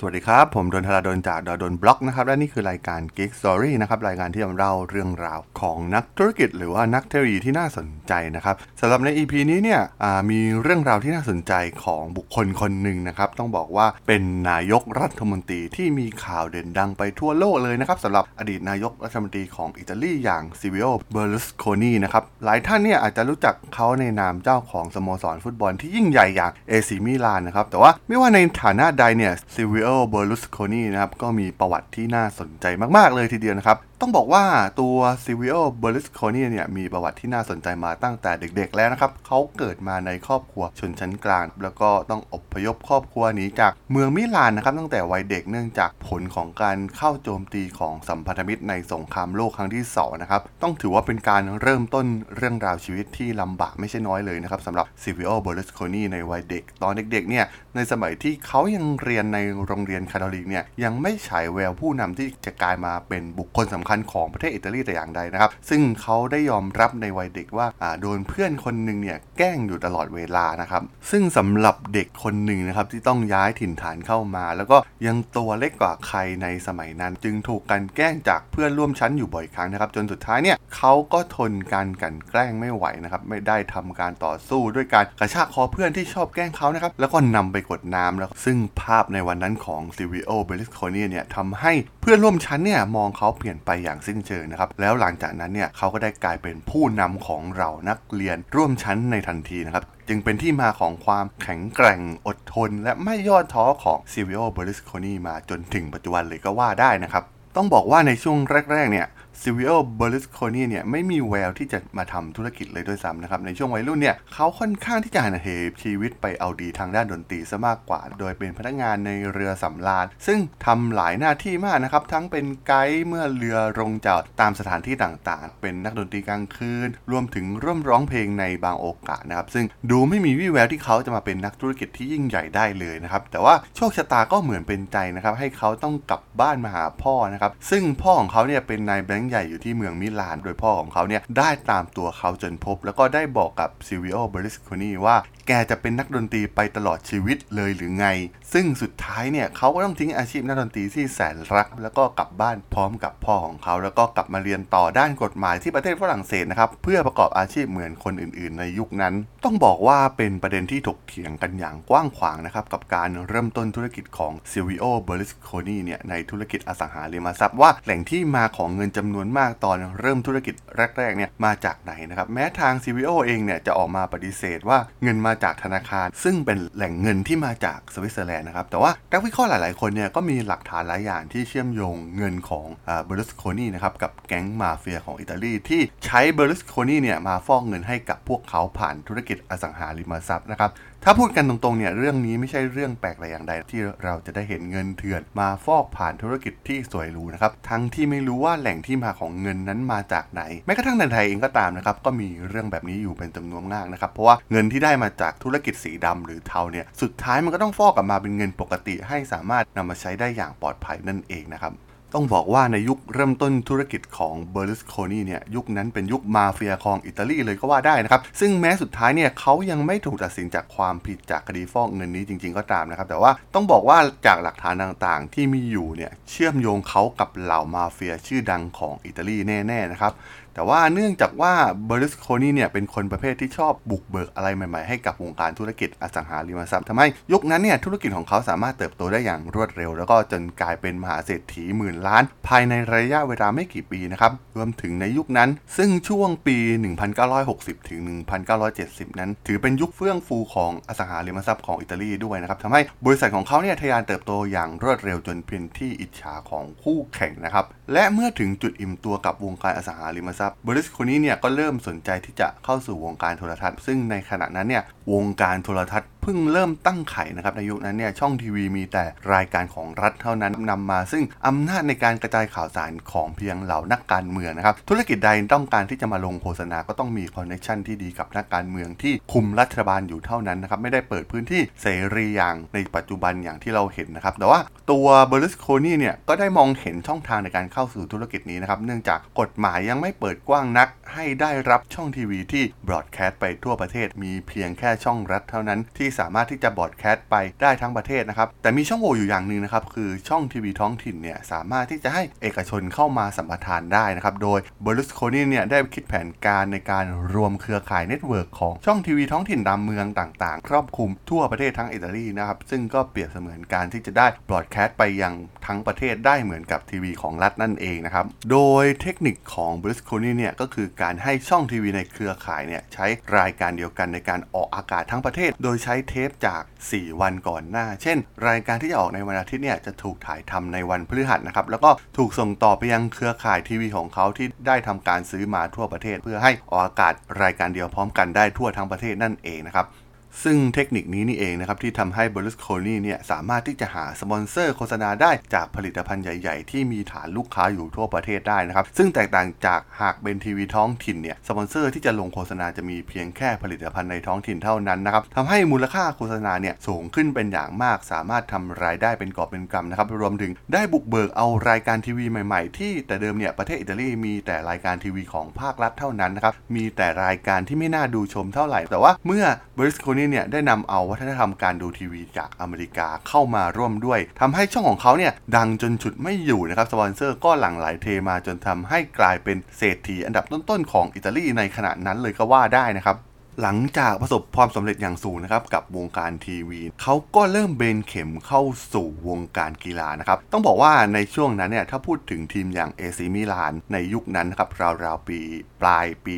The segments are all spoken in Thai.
สวัสดีครับ ผมดนทราดนจากดนบล็อกนะครับ และนี่คือรายการ Geek Story นะครับ รายการที่จะเล่าเรื่องราวของนักธุรกิจ หรือว่านักเทคโนโลยีที่น่าสนใจนะครับสำหรับใน EP นี้เนี่ยมีเรื่องราวที่น่าสนใจของบุคคลคนหนึ่งนะครับ ต้องบอกว่าเป็นนายกรัฐมนตรีที่มีข่าวเด่นดังไปทั่วโลกเลยนะครับสำหรับอดีตนายกรัฐมนตรีของอิตาลีอย่างซิลวิโอเบอร์ลุสโคนีนะครับหลายท่านเนี่ยอาจจะรู้จักเขาในนามเจ้าของสโมสรฟุตบอลที่ยิ่งใหญ่อย่างเอซีมิลานนะครับแต่ว่าไม่ว่าในฐานะใดเนี่ยซิลวิโอเบอร์ลุสโคนีนะครับก็มีประวัติที่น่าสนใจมาก ๆ เลยทีเดียวนะครับ ต้องบอกว่าตัวซิลวิโอเบร์ลุสโคนีเนี่ยมีประวัติที่น่าสนใจมาตั้งแต่เด็ก ๆ แล้วนะครับเขาเกิดมาในครอบครัวชนชั้นกลาง แล้วก็ต้องอพยพครอบครัวหนีจากเมืองมิลานนะครับตั้งแต่วัยเด็กเนื่องจากผลของการเข้าโจมตีของสัมพันธมิตรในสงครามโลกครั้งที่สองนะครับต้องถือว่าเป็นการเริ่มต้นเรื่องราวชีวิตที่ลำบากไม่ใช่น้อยเลยนะครับสำหรับซิลวิโอเบร์ลุสโคนีในวัยเด็ก ตอนเด็กๆเนี่ยในสมัยที่เขายังเรียนในโรงเรียนคาทอลิกเนี่ยยังไม่ฉายแววผู้นำที่จะกลายมาเป็นบุคคลสำคัญของประเทศอิตาลีแต่อย่างใดนะครับ ซึ่งเขาได้ยอมรับในวัยเด็กว่าอ่าโดนเพื่อนคนหนึ่งเนี่ยแกล้งอยู่ตลอดเวลานะครับ ซึ่งสำหรับเด็กคนหนึ่งนะครับที่ต้องย้ายถิ่นฐานเข้ามา แล้วก็ยังตัวเล็กกว่าใครในสมัยนั้น จึงถูกกลั่นแกล้งจากเพื่อนร่วมชั้นอยู่บ่อยครั้งนะครับ จนสุดท้ายเนี่ยเขาก็ทนการกลั่นแกล้งไม่ไหวนะครับไม่ได้ทำการต่อสู้ด้วยการกระชากคอเพื่อนที่ชอบแกล้งเขานะครับแล้วก็นำไปกดน้ำแล้วซึ่งภาพในวันนั้นของซิลวิโอเบร์ลุสโคนีเนี่ยทำให้เพื่อนร่วมชั้นเนี่ยมองเขาเปลี่ยนไปอย่างสิ้นเชิงนะครับ แล้วหลังจากนั้นเนี่ยเขาก็ได้กลายเป็นผู้นำของเหล่านักเรียนร่วมชั้นในทันทีนะครับจึงเป็นที่มาของความแข็งแกร่งอดทน และไม่ย่อท้อของซิลวิโอเบร์ลุสโคนีมาจนถึงปัจจุบันเลยก็ว่าได้นะครับ ต้องบอกว่าในช่วงแรก ๆ เนี่ย ซิลวิโอเบร์ลุสโคนีเนี่ยไม่มีแววที่จะมาทำธุรกิจเลยด้วยซ้ำนะครับ ในช่วงวัยรุ่นเนี่ยเขาค่อนข้างที่จะหันเหชีวิตไปเอาดีทางด้านดนตรีซะมากกว่า โดยเป็นพนักงานในเรือสำราญ ซึ่งทำหลายหน้าที่มากนะครับ ทั้งเป็นไกด์เมื่อเรือลงจอดตามสถานที่ต่างๆ เป็นนักดนตรีกลางคืน รวมถึงร่วมร้องเพลงในบางโอกาสนะครับ ซึ่งดูไม่มีวี่แววที่เขาจะมาเป็นนักธุรกิจที่ยิ่งใหญ่ได้เลยนะครับ แต่ว่าโชคชะตาก็เหมือนเป็นใจนะครับ ให้เขาต้องกลับบ้านมาหาพ่อนะครับ ซึ่งพ่อของเขาเนี่ยเป็นนายแบงงใหญ่อยู่ที่เมืองมิลาน โดยพ่อของเขาเนี่ยได้ตามตัวเขาจนพบ แล้วก็ได้บอกกับซิวิโอเบริสโคนีว่า แกจะเป็นนักดนตรีไปตลอดชีวิตเลยหรือไง ซึ่งสุดท้ายเนี่ยเขาก็ต้องทิ้งอาชีพนักดนตรีที่แสนรัก แล้วก็กลับบ้านพร้อมกับพ่อของเขา แล้วก็กลับมาเรียนต่อด้านกฎหมายที่ประเทศฝรั่งเศสนะครับเพื่อประกอบอาชีพเหมือนคนอื่น ๆ ในยุคนั้น ต้องบอกว่าเป็นประเด็นที่ถกเถียงกันอย่างกว้างขวางนะครับกับการเริ่มต้นธุรกิจของซิลวิโอเบร์ลุสโคนีเนี่ยในธุรกิจอสังหาริมทรัพย์ว่าแหล่งที่มาของเงินจำนวนมากตอนเริ่มธุรกิจแรกๆเนี่ยมาจากไหนนะครับแม้ทาง CVO เองเนี่ยจะออกมาปฏิเสธว่าเงินมาจากธนาคาร ซึ่งเป็นแหล่งเงินที่มาจากสวิตเซอร์แลนด์นะครับแต่ว่านักวิเคราะห์หลาย ๆ คนเนี่ยก็มีหลักฐานหลายอย่างที่เชื่อมโยงเงินของเบอร์ลุสโคนีนะครับกับแก๊งมาเฟียของอิตาลีที่ใช้เบอร์ลุสโคนีเนี่ยมาฟอกเงินให้กับพวกเขาผ่านธุรกิจอสังหาริมทรัพย์นะครับถ้าพูดกันตรงๆเนี่ยเรื่องนี้ไม่ใช่เรื่องแปลกอะไรอย่างใด ที่เราจะได้เห็นเงินเถื่อน มาฟอกผ่านธุรกิจที่สวยหรูนะครับทั้งที่ไม่รู้ว่าแหล่งที่มาของเงินนั้นมาจากไหนแม้กระทั่งในไทยเองก็ตามนะครับก็มีเรื่องแบบนี้อยู่เป็นจำนวนมากนะครับเพราะว่าเงินที่ได้มาจากธุรกิจสีดำหรือเทาเนี่ยสุดท้ายมันก็ต้องฟอกกลับมาเป็นเงินปกติ ให้สามารถนำมาใช้ได้อย่างปลอดภัยนั่นเองนะครับ ต้องบอกว่าในยุคเริ่มต้นธุรกิจของเบร์ลุสโคนีเนี่ยยุคนั้นเป็นยุคมาเฟียของอิตาลีเลยก็ว่าได้นะครับ ซึ่งแม้สุดท้ายเนี่ยเขายังไม่ถูกตัดสินจากความผิดจากคดีฟอกเงินนี้จริง ๆก็ตามนะครับ แต่ว่าต้องบอกว่าจากหลักฐานต่างๆ ที่มีอยู่เนี่ยเชื่อมโยงเขากับเหล่ามาเฟียชื่อดังของอิตาลีแน่ๆนะครับ แต่ว่าเนื่องจากว่าเบร์ลุสโคนีเนี่ยเป็นคนประเภทที่ชอบบุกเบิกอะไรใหม่ๆให้กับวงการธุรกิจอสังหาริมทรัพย์ทำให้ยุคนั้นเนี่ยธุรกิจของเขาสามารถเติบโตได้อย่างรวดเร็ว แล้วก็จนกลายเป็นมหาเศรษฐีหมื่นล้าน ภายในระยะเวลาไม่กี่ปีนะครับรวมถึงในยุคนั้น ซึ่งช่วงปี 1960 ถึง 1970 นั้น ถือเป็นยุคเฟื่องฟูของอสังหาริมทรัพย์ของอิตาลีด้วยนะครับทำให้บริษัทของเขาเนี่ยทะยานเติบโตอย่างรวดเร็วจนเป็นที่อิจฉาของคู่แข่งนะครับและเมื่อถึงจุดอิ่มตัวกับวงการอสังหาริมทรัพย์บริสคนนี้เนี่ยก็เริ่มสนใจที่จะเข้าสู่วงการโทรทัศน์ ซึ่งในขณะนั้นเนี่ยวงการโทรทัศน์ พิ่งเริ่มตั้งไข่นะครับในยุคนั้นเนี่ยช่องทีวีมีแต่รายการของรัฐเท่านั้นนำมา ซึ่งอำนาจในการกระจายข่าวสารของเพียงเหล่านักการเมืองนะครับธุรกิจใดต้องการที่จะมาลงโฆษณาก็ต้องมีคอนเนคชันที่ดีกับนักการเมืองที่คุมรัฐบาลอยู่เท่านั้นนะครับไม่ได้เปิดพื้นที่เสรีอย่างในปัจจุบันอย่างที่เราเห็นนะครับแต่ว่าตัวเบอร์ลุสโคนีเนี่ยก็ได้มองเห็นช่องทางในการเข้าสู่ธุรกิจนี้นะครับเนื่องจากกฎหมายยังไม่เปิดกว้างนัก ให้ได้รับช่องทีวีที่ broadcast ไปทั่วประเทศมีเพียงแค่ช่องรัฐเท่านั้นที่สามารถที่จะ broadcast ไปได้ทั้งประเทศนะครับ แต่มีช่องโหว่อยู่อย่างหนึ่งนะครับ คือช่องทีวีท้องถิ่นเนี่ยสามารถที่จะให้เอกชนเข้ามาสัมปทานได้นะครับ โดยเบร์ลุสโคนีเนี่ยได้คิดแผนการในการรวมเครือข่าย network ของช่องทีวีท้องถิ่นตามเมืองต่างๆ ครอบคลุมทั่วประเทศทั้งอิตาลีนะครับ ซึ่งก็เปรียบเสมือนการที่จะได้ broadcast ไปยังทั้งประเทศได้เหมือนกับทีวีของรัฐนั่นเองนะครับ โดยเทคนิคของเบร์ลุสโคนีเนี่ยก็คือการให้ช่องทีวีในเครือข่ายเนี่ยใช้รายการเดียวกันในการออกอากาศทั้งประเทศ โดยใช้เทปจาก 4 วันก่อนหน้า เช่น รายการที่จะออกในวันอาทิตย์เนี่ยจะถูกถ่ายทำในวันพฤหัสนะครับ แล้วก็ถูกส่งต่อไปยังเครือข่ายทีวีของเขาที่ได้ทำการซื้อมาทั่วประเทศ เพื่อให้ออกอากาศรายการเดียวพร้อมกันได้ทั่วทั้งประเทศนั่นเองนะครับ ซึ่งเทคนิคนี้นี่เองนะครับที่ทำให้เบร์ลุสโคนีเนี่ยสามารถที่จะหาสปอนเซอร์โฆษณาได้จากผลิตภัณฑ์ใหญ่ๆ ที่มีฐานลูกค้าอยู่ทั่วประเทศได้นะครับ ซึ่งแตกต่างจากหากเป็นทีวีท้องถิ่นเนี่ยสปอนเซอร์ที่จะลงโฆษณาจะมีเพียงแค่ผลิตภัณฑ์ในท้องถิ่นเท่านั้นนะครับทำให้มูลค่าโฆษณาเนี่ยสูงขึ้นเป็นอย่างมาก สามารถทำรายได้เป็นกอบเป็นกำนะครับรวมถึงได้บุกเบิกเอารายการทีวีใหม่ๆ ที่แต่เดิมเนี่ยประเทศอิตาลีมีแต่รายการทีวีของภาครัฐเท่านั้นนะครับมีแต่รายการที่ไม่น่าดูชมเท่าไหร่ แต่ว่าเมื่อบริสโคนีเนี่ยได้นำเอาวัฒนธรรมการดูทีวีจากอเมริกาเข้ามาร่วมด้วยทำให้ช่องของเขาเนี่ยดังจนฉุดไม่อยู่นะครับสปอนเซอร์ก็หลั่งไหลเทมาจนทำให้กลายเป็นเศรษฐีอันดับต้นๆของอิตาลีในขณะนั้นเลยก็ว่าได้นะครับ หลังจากประสบความสำเร็จอย่างสูงนะครับกับวงการทีวี เขาก็เริ่มเบนเข็มเข้าสู่วงการกีฬานะครับ ต้องบอกว่าในช่วงนั้นเนี่ยถ้าพูดถึงทีมอย่างเอซีมิลาน ในยุคนั้นนะครับราวๆปีปลายปี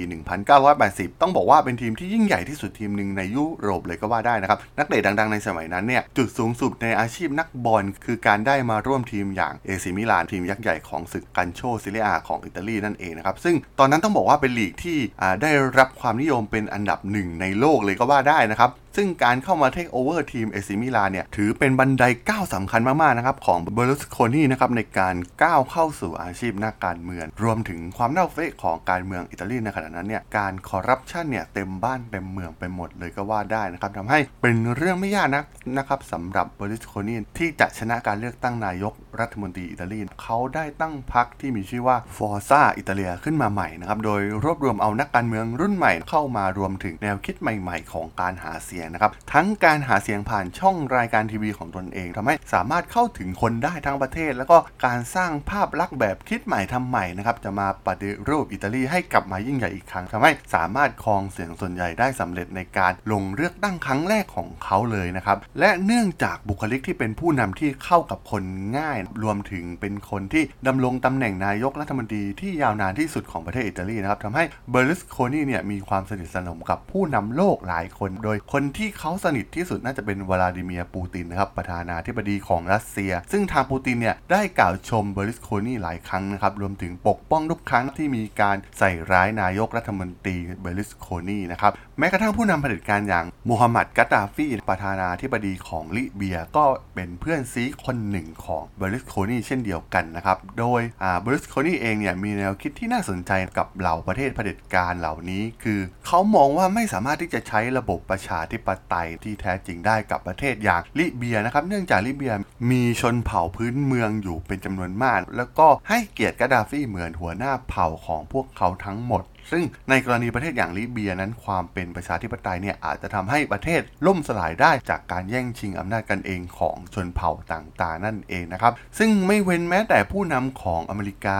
1980 ต้องบอกว่าเป็นทีมที่ยิ่งใหญ่ที่สุดทีมหนึ่งในยุโรปเลยก็ว่าได้นะครับนักเตะดังๆในสมัยนั้นเนี่ยจุดสูงสุดในอาชีพนักบอลคือการได้มาร่วมทีมอย่างเอซีมิลานทีมยักษ์ใหญ่ของศึกกัลโช่เซเรียอาของอิตาลีนั่นเองนะครับซึ่งตอนนั้นต้องบอกว่าเป็นลีกที่ได้รับความนิยมเป็นอันดับหนึ่งในโลกเลยก็ว่าได้นะครับ ซึ่งการเข้ามาเทคโอเวอร์ทีมเอซีมิลานเนี่ยถือเป็นบันไดก้าวสำคัญมากๆนะครับของเบร์ลุสโคนีนะครับในการก้าวเข้าสู่อาชีพนักการเมือง รวมถึงความเน่าเฟะของการเมืองอิตาลีในขณะนั้นเนี่ยการคอร์รัปชันเนี่ยเต็มบ้านเต็มเมืองไปหมดเลยก็ว่าได้นะครับทำให้เป็นเรื่องไม่ยากนักนะครับสำหรับเบร์ลุสโคนีที่จะชนะการเลือกตั้งนายกรัฐมนตรีอิตาลีเขาได้ตั้งพรรคที่มีชื่อว่าฟอร์ซาอิตาเลียขึ้นมาใหม่นะครับโดยรวบรวมเอานักการเมืองรุ่นใหม่เข้ามารวมถึงแนวคิดใหม่ ๆ ของการหาเสียงนะครับทั้งการหาเสียงผ่านช่องรายการทีวีของตนเองทำให้สามารถเข้าถึงคนได้ทั้งประเทศ แล้วก็การสร้างภาพลักษณ์แบบคิดใหม่ทำใหม่นะครับจะมาปฏิรูปอิตาลีให้กลับมายิ่งใหญ่อีกครั้งทำให้สามารถครองเสียงส่วนใหญ่ได้สำเร็จในการลงเลือกตั้งครั้งแรกของเขาเลยนะครับและเนื่องจากบุคลิกที่เป็นผู้นำที่เข้ากับคนง่าย รวมถึงเป็นคนที่ดำรงตำแหน่งนายกรัฐมนตรีที่ยาวนานที่สุดของประเทศอิตาลีนะครับทำให้เบร์ลุสโคนีเนี่ยมีความสนิทสนมกับผู้นำโลกหลายคน โดยคนที่เขาสนิทที่สุดน่าจะเป็นวลาดิเมียร์ปูตินนะครับประธานาธิบดีของรัสเซีย ซึ่งทางปูตินเนี่ยได้กล่าวชมเบร์ลุสโคนีหลายครั้งนะครับรวมถึงปกป้องทุกครั้งที่มีการใส่ร้ายนายกรัฐมนตรีเบร์ลุสโคนีนะครับแม้กระทั่งผู้นำเผด็จการอย่างมูฮัมหมัดกัตตาฟีประธานาธิบดีของลิเบียก็เป็นเพื่อนซีคนหนึ่งของเบอร์ลุสโคนีเช่นเดียวกันนะครับโดยเบอร์ลุสโคนีเองเนี่ยมีแนวคิดที่น่าสนใจกับเหล่าประเทศเผด็จการเหล่านี้ คือเขามองว่าไม่สามารถที่จะใช้ระบบประชาธิปไตยที่แท้จริงได้กับประเทศอย่างลิเบียนะครับ เนื่องจากลิเบียมีชนเผ่าพื้นเมืองอยู่เป็นจำนวนมาก แล้วก็ให้เกียรติกาดาฟีเหมือนหัวหน้าเผ่าของพวกเขาทั้งหมดซึ่งในกรณีประเทศอย่างลิเบียนั้นความเป็นประชาธิปไตยเนี่ยอาจจะทำให้ประเทศล่มสลายได้จากการแย่งชิงอำนาจกันเองของชนเผ่าต่างๆ นั่นเองนะครับ ซึ่งไม่เว้นแม้แต่ผู้นำของอเมริกา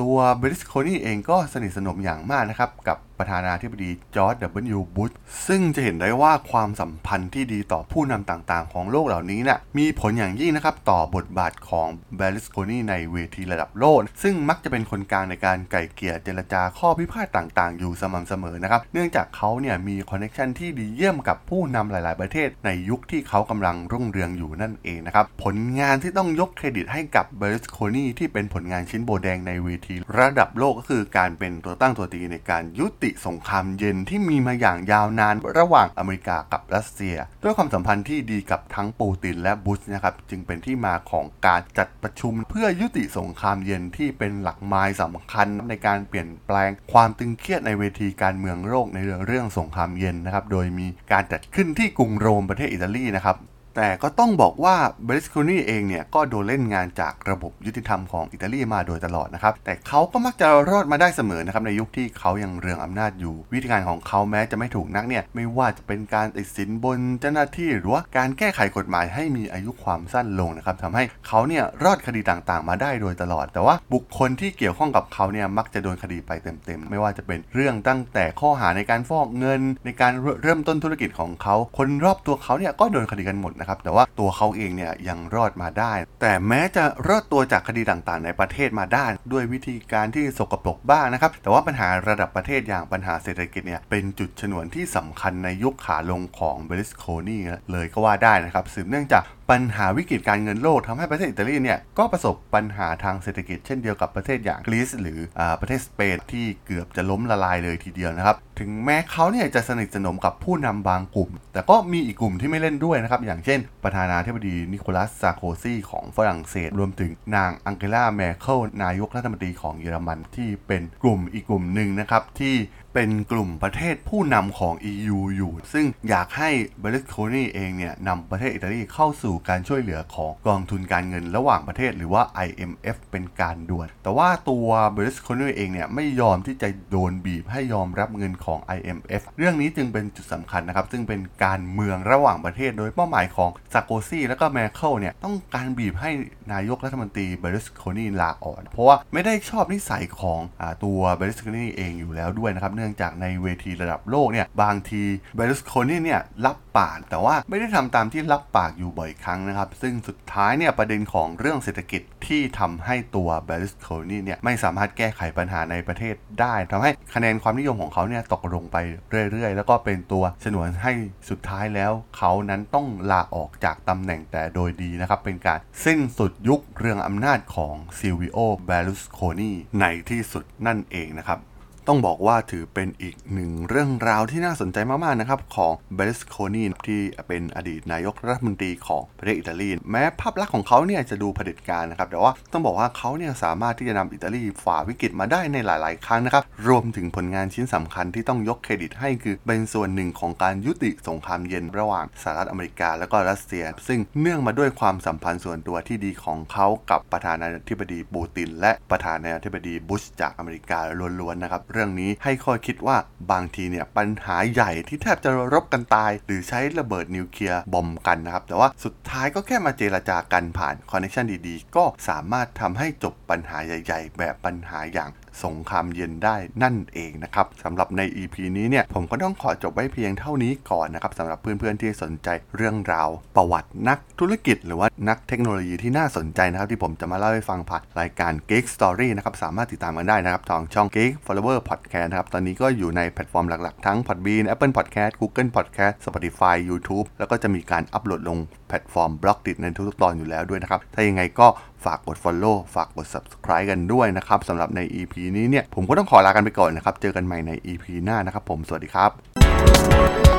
ตัวเบอร์ลุสโคนีเองก็สนิทสนมอย่างมากนะครับกับ ประธานาธิบดีจอร์จ W. บุชซึ่งจะเห็นได้ว่าความสัมพันธ์ที่ดีต่อผู้นำต่างๆ ของโลกเหล่านี้นะ่ะมีผลอย่างยิ่งนะครับต่อบทบาทของเบอร์ลุสโคนีในเวทีระดับโลก ซึ่งมักจะเป็นคนกลางในการไกล่เกลี่ยเจรจาข้อพิพาทต่างๆ อยู่สม่ำเสมอนะครับเนื่องจากเขาเนี่ยมี connection ที่ดีเยี่ยมกับผู้นำหลาย ๆ ประเทศ ในยุคที่เขากำลังรุ่งเรืองอยู่นั่นเองนะครับผลงานที่ต้องยกเครดิตให้กับเบลิสโคนีที่เป็นผลงานชิ้นโบแดงในเวที ระดับโลกก็คือการเป็นตัวตั้งตัวตีในการยุติติสงครามเย็นที่มีมาอย่างยาวนานระหว่างอเมริกากับรัสเซีย ด้วยความสัมพันธ์ที่ดีกับทั้งปูตินและบุชนะครับจึงเป็นที่มาของการจัดประชุมเพื่อยุติสงครามเย็นที่เป็นหลักไม้สำคัญในการเปลี่ยนแปลงความตึงเครียดในเวทีการเมืองโลกในเรื่องสงครามเย็นนะครับโดยมีการจัดขึ้นที่กรุงโรมประเทศอิตาลีนะครับ แต่ก็ต้องบอกว่าเบริสโคนีเองเนี่ย ก็โดนเล่นงานจากระบบยุติธรรมของอิตาลีมาโดยตลอดนะครับ แต่เขาก็มักจะรอดมาได้เสมอนะครับ ในยุคที่เขายังเรืองอำนาจอยู่ วิธีการของเขาแม้จะไม่ถูกนักเนี่ย ไม่ว่าจะเป็นการติดสินบนเจ้าหน้าที่หรือว่าการแก้ไขกฎหมายให้มีอายุความสั้นลงนะครับทำให้เขาเนี่ยรอดคดีต่างๆ มาได้โดยตลอด แต่ว่าบุคคลที่เกี่ยวข้องกับเขาเนี่ยมักจะโดนคดีไปเต็มๆ ไม่ว่าจะเป็นเรื่องตั้งแต่ข้อหาในการฟอกเงิน ในการเริ่มต้นธุรกิจของเขา คนรอบตัวเขาเนี่ยก็โดนคดีกันหมดนะครับ แต่ว่าตัวเขาเองเนี่ยยังรอดมาได้ แต่แม้จะรอดตัวจากคดีต่างๆ ในประเทศมาได้ ด้วยวิธีการที่สกปรกบ้างนะครับ แต่ว่าปัญหาระดับประเทศอย่างปัญหาเศรษฐกิจเนี่ยเป็นจุดชนวนที่สำคัญในยุคขาลงของเบริสโคนีเลยก็ว่าได้นะครับสืบเนื่องจาก ปัญหาวิกฤตการเงินโลกทำให้ประเทศอิตาลีเนี่ยก็ประสบปัญหาทางเศรษฐกิจเช่นเดียวกับประเทศอย่างกรีซหรืออประเทศสเปนที่เกือบจะล้มละลายเลยทีเดียวนะครับ ถึงแม้เขาเนี่ยจะสนิทสนมกับผู้นำบางกลุ่ม แต่ก็มีอีกกลุ่มที่ไม่เล่นด้วยนะครับ อย่างเช่น ประธานาธิบดีนิโกลาซาร์โกซีของฝรั่งเศส รวมถึงนางอังเกลาแมร์เคิลนายกรัฐมนตรีของเยอรมันที่เป็นกลุ่มอีกกลุ่มหนึ่งนะครับที่ เป็นกลุ่มประเทศผู้นำของ EU อยู่ ซึ่งอยากให้เบอร์ลุสโคนีเองเนี่ยนำประเทศอิตาลีเข้าสู่การช่วยเหลือของกองทุนการเงินระหว่างประเทศหรือว่า IMF เป็นการด่วน แต่ว่าตัวเบอร์ลุสโคนีเองเนี่ยไม่ยอมที่จะโดนบีบให้ยอมรับเงินของ IMF เรื่องนี้จึงเป็นจุดสำคัญนะครับ ซึ่งเป็นการเมืองระหว่างประเทศ โดยเป้าหมายของซาร์โกซีและก็แมร์เคิลเนี่ยต้องการบีบให้นายกรัฐมนตรีเบริสโคนีลาออกเพราะว่าไม่ได้ชอบนิสัยของอตัวเบริสโคนีเองอยู่แล้วด้วยนะครับนื่องจากในเวทีระดับโลกเนี่ยบางทีเบรุสโคนีเนี่ยรับปาก แต่ว่าไม่ได้ทำตามที่รับปากอยู่บ่อยครั้งนะครับ ซึ่งสุดท้ายเนี่ยประเด็นของเรื่องเศรษฐกิจที่ทำให้ตัวเบรุสโคนีเนี่ยไม่สามารถแก้ไขปัญหาในประเทศได้ทำให้คะแนนความนิยมของเขาเนี่ยตกลงไปเรื่อยๆ แล้วก็เป็นตัวฉนวนให้สุดท้ายแล้ว เขานั้นต้องลาออกจากตำแหน่งแต่โดยดีนะครับเป็นการสิ้นสุดยุคเรืองอำนาจของซิลวิโอเบอร์ลุสโคนีในที่สุดนั่นเองนะครับ ต้องบอกว่าถือเป็นอีกหนึ่งเรื่องราวที่น่าสนใจมาก ๆ นะครับ ของเบอร์ลุสโคนีที่เป็นอดีตนายกรัฐมนตรีของประเทศอิตาลี แม้ภาพลักษณ์ของเขาเนี่ยจะดูเผด็จการนะครับ แต่ว่าต้องบอกว่าเขาเนี่ยสามารถที่จะนำอิตาลีฝ่าวิกฤตมาได้ในหลาย ๆ ครั้งนะครับ รวมถึงผลงานชิ้นสำคัญที่ต้องยกเครดิตให้คือเป็นส่วนหนึ่งของการยุติสงครามเย็นระหว่างสหรัฐอเมริกาและก็รัสเซีย ซึ่งเนื่องมาด้วยความสัมพันธ์ส่วนตัวที่ดีของเขากับประธานาธิบดีปูติน และประธานาธิบดีบุชจากอเมริกาล้วน ๆ นะครับเรื่องนี้ให้ข้อคิดว่าบางทีเนี่ยปัญหาใหญ่ที่แทบจะรบกันตาย หรือใช้ระเบิดนิวเคลียร์ bomb กันนะครับ แต่ว่าสุดท้ายก็แค่มาเจราจากันผ่าน connection ดีๆ ก็สามารถทำให้จบปัญหาใหญ่ ๆ แบบปัญหาอย่างสงครามเย็นได้นั่นเองนะครับสำหรับใน EP นี้เนี่ยผมก็ต้องขอจบไว้เพียงเท่านี้ก่อนนะครับสำหรับเพื่อนๆที่สนใจเรื่องราวประวัตินักธุรกิจ หรือว่านักเทคโนโลยีที่น่าสนใจนะครับ ที่ผมจะมาเล่าให้ฟังผ่านรายการ Geek Story นะครับสามารถติดตามกันได้นะครับทางช่อง Geek Follower Podcast นะครับตอนนี้ก็อยู่ในแพลตฟอร์มหลักๆ ทั้ง Podbean Apple Podcast Google Podcast Spotify YouTube แล้วก็จะมีการอัปโหลดลงแพลตฟอร์ม Blockdit ในทุกๆตอนอยู่แล้วด้วยนะครับถ้ายังไงก็ฝากกด Follow ฝากกด Subscribe กันด้วยนะครับสำหรับใน EP นี้เนี่ยผมก็ต้องขอลากันไปก่อนนะครับ เจอกันใหม่ใน EP หน้านะครับผมสวัสดีครับ